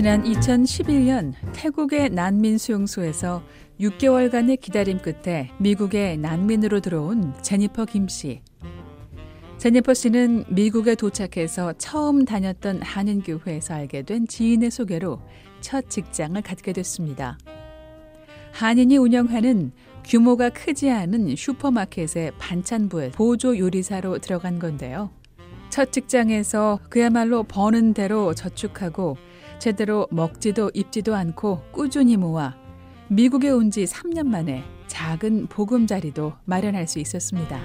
지난 2011년 태국의 난민 수용소에서 6개월간의 기다림 끝에 미국의 난민으로 들어온 제니퍼 김 씨. 제니퍼 씨는 미국에 도착해서 처음 다녔던 한인교회에서 알게 된 지인의 소개로 첫 직장을 갖게 됐습니다. 한인이 운영하는 규모가 크지 않은 슈퍼마켓의 반찬부에 보조 요리사로 들어간 건데요. 첫 직장에서 그야말로 버는 대로 저축하고 제대로 먹지도 입지도 않고 꾸준히 모아 미국에 온 지 3년 만에 작은 보금자리도 마련할 수 있었습니다.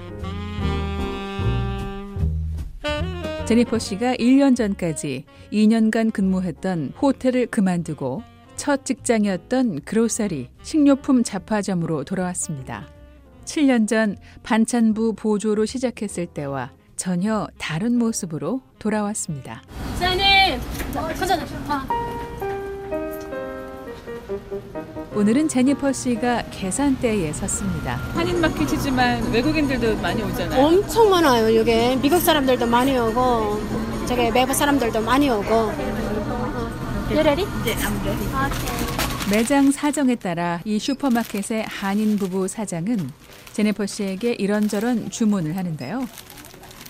제니퍼 씨가 1년 전까지 2년간 근무했던 호텔을 그만두고 첫 직장이었던 그로서리 식료품 잡화점으로 돌아왔습니다. 7년 전 반찬부 보조로 시작했을 때와 전혀 다른 모습으로 돌아왔습니다. 사장 괜찮아. 아. 오늘은 제니퍼 씨가 계산대에 섰습니다. 한인 마켓이지만 외국인들도 많이 오잖아요. 엄청 많아요, 이게. 미국 사람들도 많이 오고, 저기 외국 사람들도 많이 오고. You ready? 네, 안 돼. 매장 사정에 따라 이 슈퍼마켓의 한인 부부 사장은 제니퍼 씨에게 이런저런 주문을 하는데요.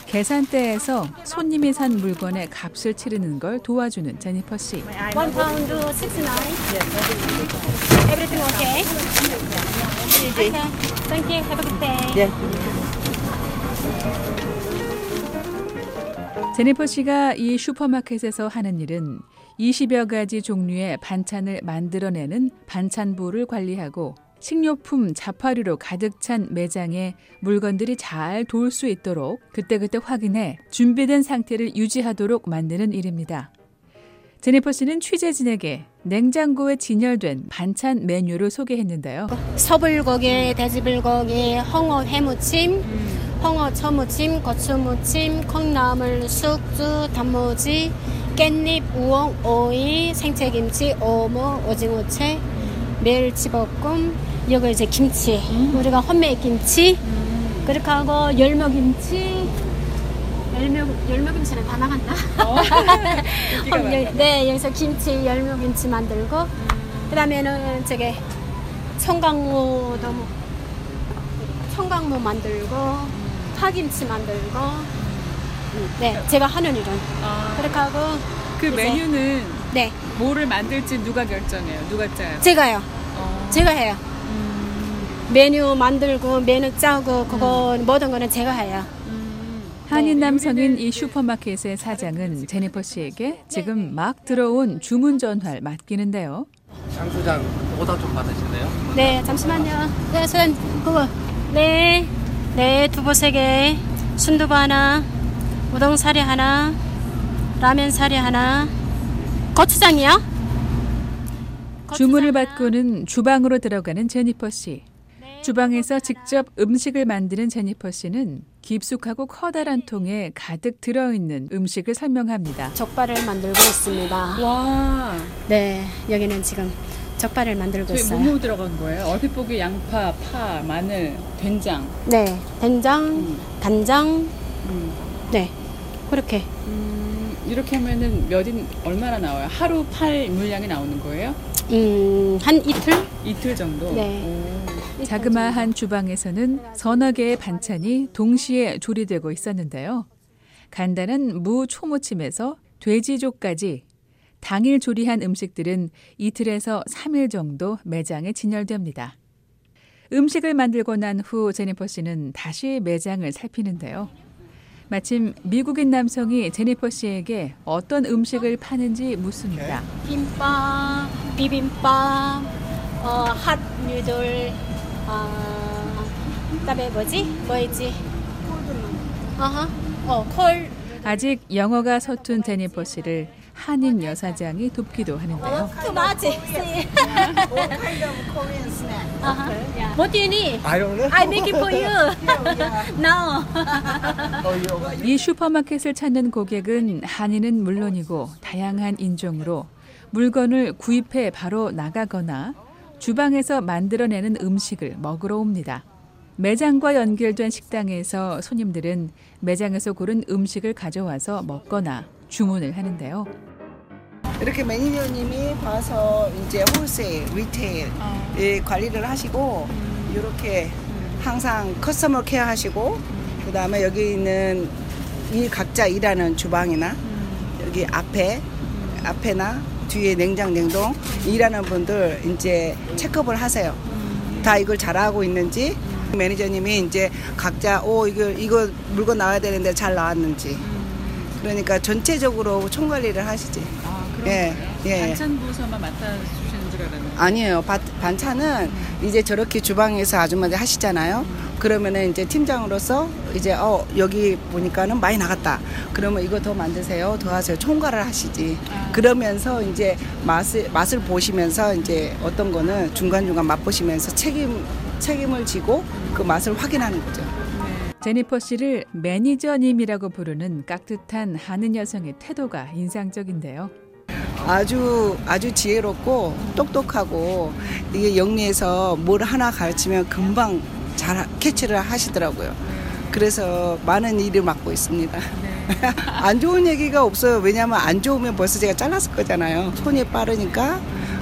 계산대에서 손님이 산 물건의 값을 치르는 걸 도와주는 제니퍼 씨. One pound sixty nine. Everything okay? Okay. Thank you. Have a good day. 제니퍼 씨가 이 슈퍼마켓에서 하는 일은 20여 가지 종류의 반찬을 만들어내는 반찬부를 관리하고 식료품, 잡화류로 가득 찬 매장에 물건들이 잘 돌 수 있도록 그때그때 확인해 준비된 상태를 유지하도록 만드는 일입니다. 제니퍼 씨는 취재진에게 냉장고에 진열된 반찬 메뉴를 소개했는데요. 서불고기, 돼지불고기, 홍어 회무침, 홍어 초무침, 고추무침, 콩나물, 숙주, 단무지, 깻잎, 우엉, 오이, 생채김치, 오모, 오징어채, 멸치볶음, 이거 이제 김치. 우리가 헛매 김치, 그렇게 하고 열무 김치. 열무, 열무 김치는 다 나간다. 어, 여- 네, 여기서 김치, 열무 김치 만들고, 그 다음에는 저기 청강무도 뭐- 청강무 만들고, 파김치 만들고, 음, 네, 제가 하는 일은 아, 그렇게 하고, 그 이제- 메뉴는 네, 뭐를 만들지 누가 결정해요? 누가 짜요? 제가요. 어. 제가 해요. 음, 메뉴 만들고, 메뉴 짜고, 그거 모든 거는 제가 해요. 음. 한인 남성인 이 슈퍼마켓의 사장은 제니퍼 씨에게 지금 막 들어온 주문 전화를 맡기는데요. 장수장 오더 좀 받으실래요? 네, 잠시만요. 네, 선, 그거. 네, 네, 두부 세 개, 순두부 하나, 우동 사리 하나, 라면 사리 하나, 고추장이요? 주문을 고추장 받고는 주방으로 들어가는 제니퍼 씨. 네, 주방에서 직접 음식을 만드는 제니퍼 씨는 깊숙하고 커다란 통에 가득 들어있는 음식을 설명합니다. 족발을 만들고 있습니다. 와, 네, 여기는 지금 족발을 만들고 저희 있어요. 뭐뭐 들어간 거예요? 얼핏 보기 양파, 파, 마늘, 된장. 네, 된장, 음. 간장, 음. 네, 그렇게. 음, 이렇게 하면은 몇인 얼마나 나와요? 하루 팔 물량이 나오는 거예요? 음, 한 이틀? 이틀 정도. 네. 오. 자그마한 주방에서는 서너 개의 반찬이 동시에 조리되고 있었는데요. 간단한 무 초무침에서 돼지족까지 당일 조리한 음식들은 이틀에서 3일 정도 매장에 진열됩니다. 음식을 만들고 난 후 제니퍼 씨는 다시 매장을 살피는데요. 마침 미국인 남성이 제니퍼 씨에게 어떤 음식을 파는지 묻습니다. 김밥, 비빔밥, 어, 핫 누들, 어, 그다음에 뭐지? 뭐 있지? 어허, 어, 콜. 아직 영어가 서툰 제니퍼 씨를 한인 여사장이 돕기도 하는데요. 그 맞지? What do you need? I don't know. I make it for you. no. 이 슈퍼마켓을 찾는 고객은 한인은 물론이고 다양한 인종으로 물건을 구입해 바로 나가거나 주방에서 만들어내는 음식을 먹으러 옵니다. 매장과 연결된 식당에서 손님들은 매장에서 고른 음식을 가져와서 먹거나 주문을 하는데요. 이렇게 매니저님이 봐서 이제 wholesale, retail 어. 예, 관리를 하시고 이렇게 항상 customer care 하시고 그 다음에 여기 있는 이 각자 일하는 주방이나 여기 앞에 앞에나 뒤에 냉장 냉동 일하는 분들 이제 check up을 하세요. 다 이걸 잘하고 있는지 매니저님이 이제 각자 오 이거 이거 물건 나와야 되는데 잘 나왔는지 그러니까 전체적으로 총 관리를 하시지. 아, 예? 예. 반찬 부서만 맡아주시는 줄 알았는데. 아니에요. 바- 반찬은 이제 저렇게 주방에서 아주머니 하시잖아요. 그러면은 이제 팀장으로서 이제 어 여기 보니까는 많이 나갔다. 그러면 이거 더 만드세요. 더 하세요. 총괄을 하시지. 아. 그러면서 이제 맛을 맛을 보시면서 이제 어떤 거는 중간 중간 맛보시면서 책임 책임을 지고 그 맛을 확인하는 거죠. 제니퍼 씨를 매니저님이라고 부르는 깍듯한 하는 여성의 태도가 인상적인데요. 아주 아주 지혜롭고 똑똑하고 이게 영리해서 뭘 하나 가르치면 금방 잘 하- 캐치를 하시더라고요. 그래서 많은 일을 맡고 있습니다. 안 좋은 얘기가 없어요. 왜냐하면 안 좋으면 벌써 제가 잘랐을 거잖아요. 손이 빠르니까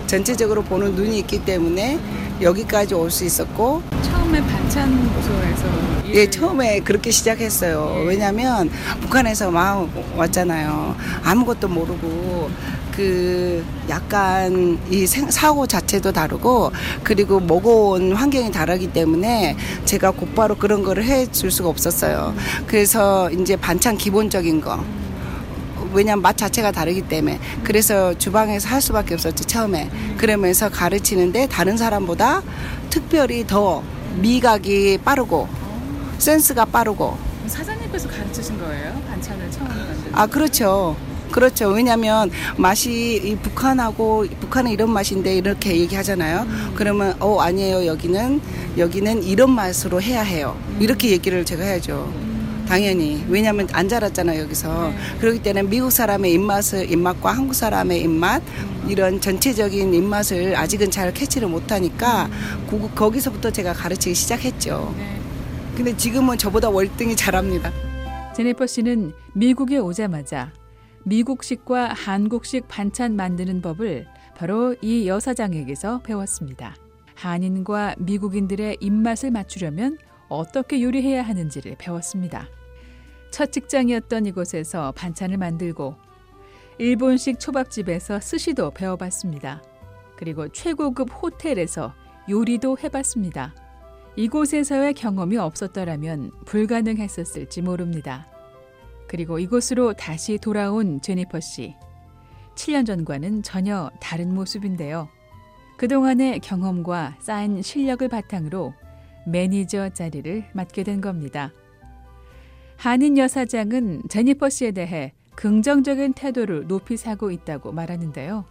전체적으로 보는 눈이 있기 때문에 여기까지 올 수 있었고 처음에 반찬 부서에서 예, 처음에 그렇게 시작했어요. 왜냐면 북한에서 막 왔잖아요. 아무것도 모르고 그 약간 이 생- 사고 자체도 다르고 그리고 먹어온 환경이 다르기 때문에 제가 곧바로 그런 거를 해줄 수가 없었어요. 그래서 이제 반찬 기본적인 거. 왜냐면 맛 자체가 다르기 때문에. 그래서 주방에서 할 수밖에 없었지 처음에. 그러면서 가르치는데 다른 사람보다 특별히 더 미각이 빠르고 센스가 빠르고. 사장님께서 가르치신 거예요? 반찬을 처음 만들 아 그렇죠 그렇죠. 왜냐하면 맛이 이 북한하고 북한은 이런 맛인데 이렇게 얘기하잖아요. 그러면 어 아니에요. 여기는 여기는 이런 맛으로 해야 해요. 이렇게 얘기를 제가 해야죠. 당연히. 왜냐하면 안 자랐잖아요 여기서. 그렇기 때문에 미국 사람의 입맛을 입맛과 한국 사람의 입맛 이런 전체적인 입맛을 아직은 잘 캐치를 못하니까 고- 거기서부터 제가 가르치기 시작했죠. 네. 근데 지금은 저보다 월등히 잘합니다. 제니퍼 씨는 미국에 오자마자 미국식과 한국식 반찬 만드는 법을 바로 이 여사장에게서 배웠습니다. 한인과 미국인들의 입맛을 맞추려면 어떻게 요리해야 하는지를 배웠습니다. 첫 직장이었던 이곳에서 반찬을 만들고 일본식 초밥집에서 스시도 배워봤습니다. 그리고 최고급 호텔에서 요리도 해봤습니다. 이곳에서의 경험이 없었더라면 불가능했었을지 모릅니다. 그리고 이곳으로 다시 돌아온 제니퍼 씨. 7년 전과는 전혀 다른 모습인데요. 그동안의 경험과 쌓인 실력을 바탕으로 매니저 자리를 맡게 된 겁니다. 한인 여사장은 제니퍼 씨에 대해 긍정적인 태도를 높이 사고 있다고 말하는데요.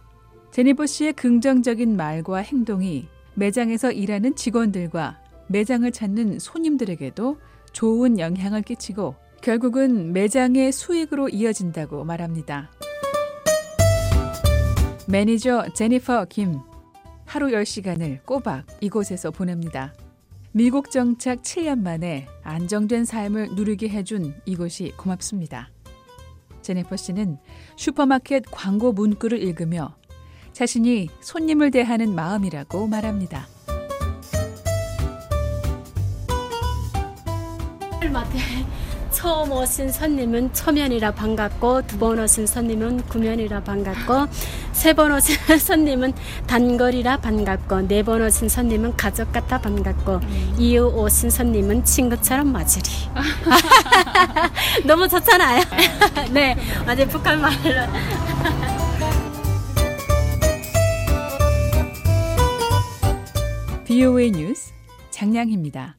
제니퍼 씨의 긍정적인 말과 행동이 매장에서 일하는 직원들과 매장을 찾는 손님들에게도 좋은 영향을 끼치고 결국은 매장의 수익으로 이어진다고 말합니다. 매니저 제니퍼 김. 하루 10시간을 꼬박 이곳에서 보냅니다. 미국 정착 7년 만에 안정된 삶을 누리게 해준 이곳이 고맙습니다. 제니퍼 씨는 슈퍼마켓 광고 문구를 읽으며 자신이 손님을 대하는 마음이라고 말합니다. 마트에 처음 오신 손님은 초면이라 반갑고 두 번 오신 손님은 구면이라 반갑고 세 번 오신 손님은 단거리라 반갑고 네 번 오신 손님은 가족 같아 반갑고 이후 오신 손님은 친구처럼 맞으리. 너무 좋잖아요. 네 아주 북한 말로. BOA 뉴스 장량입니다.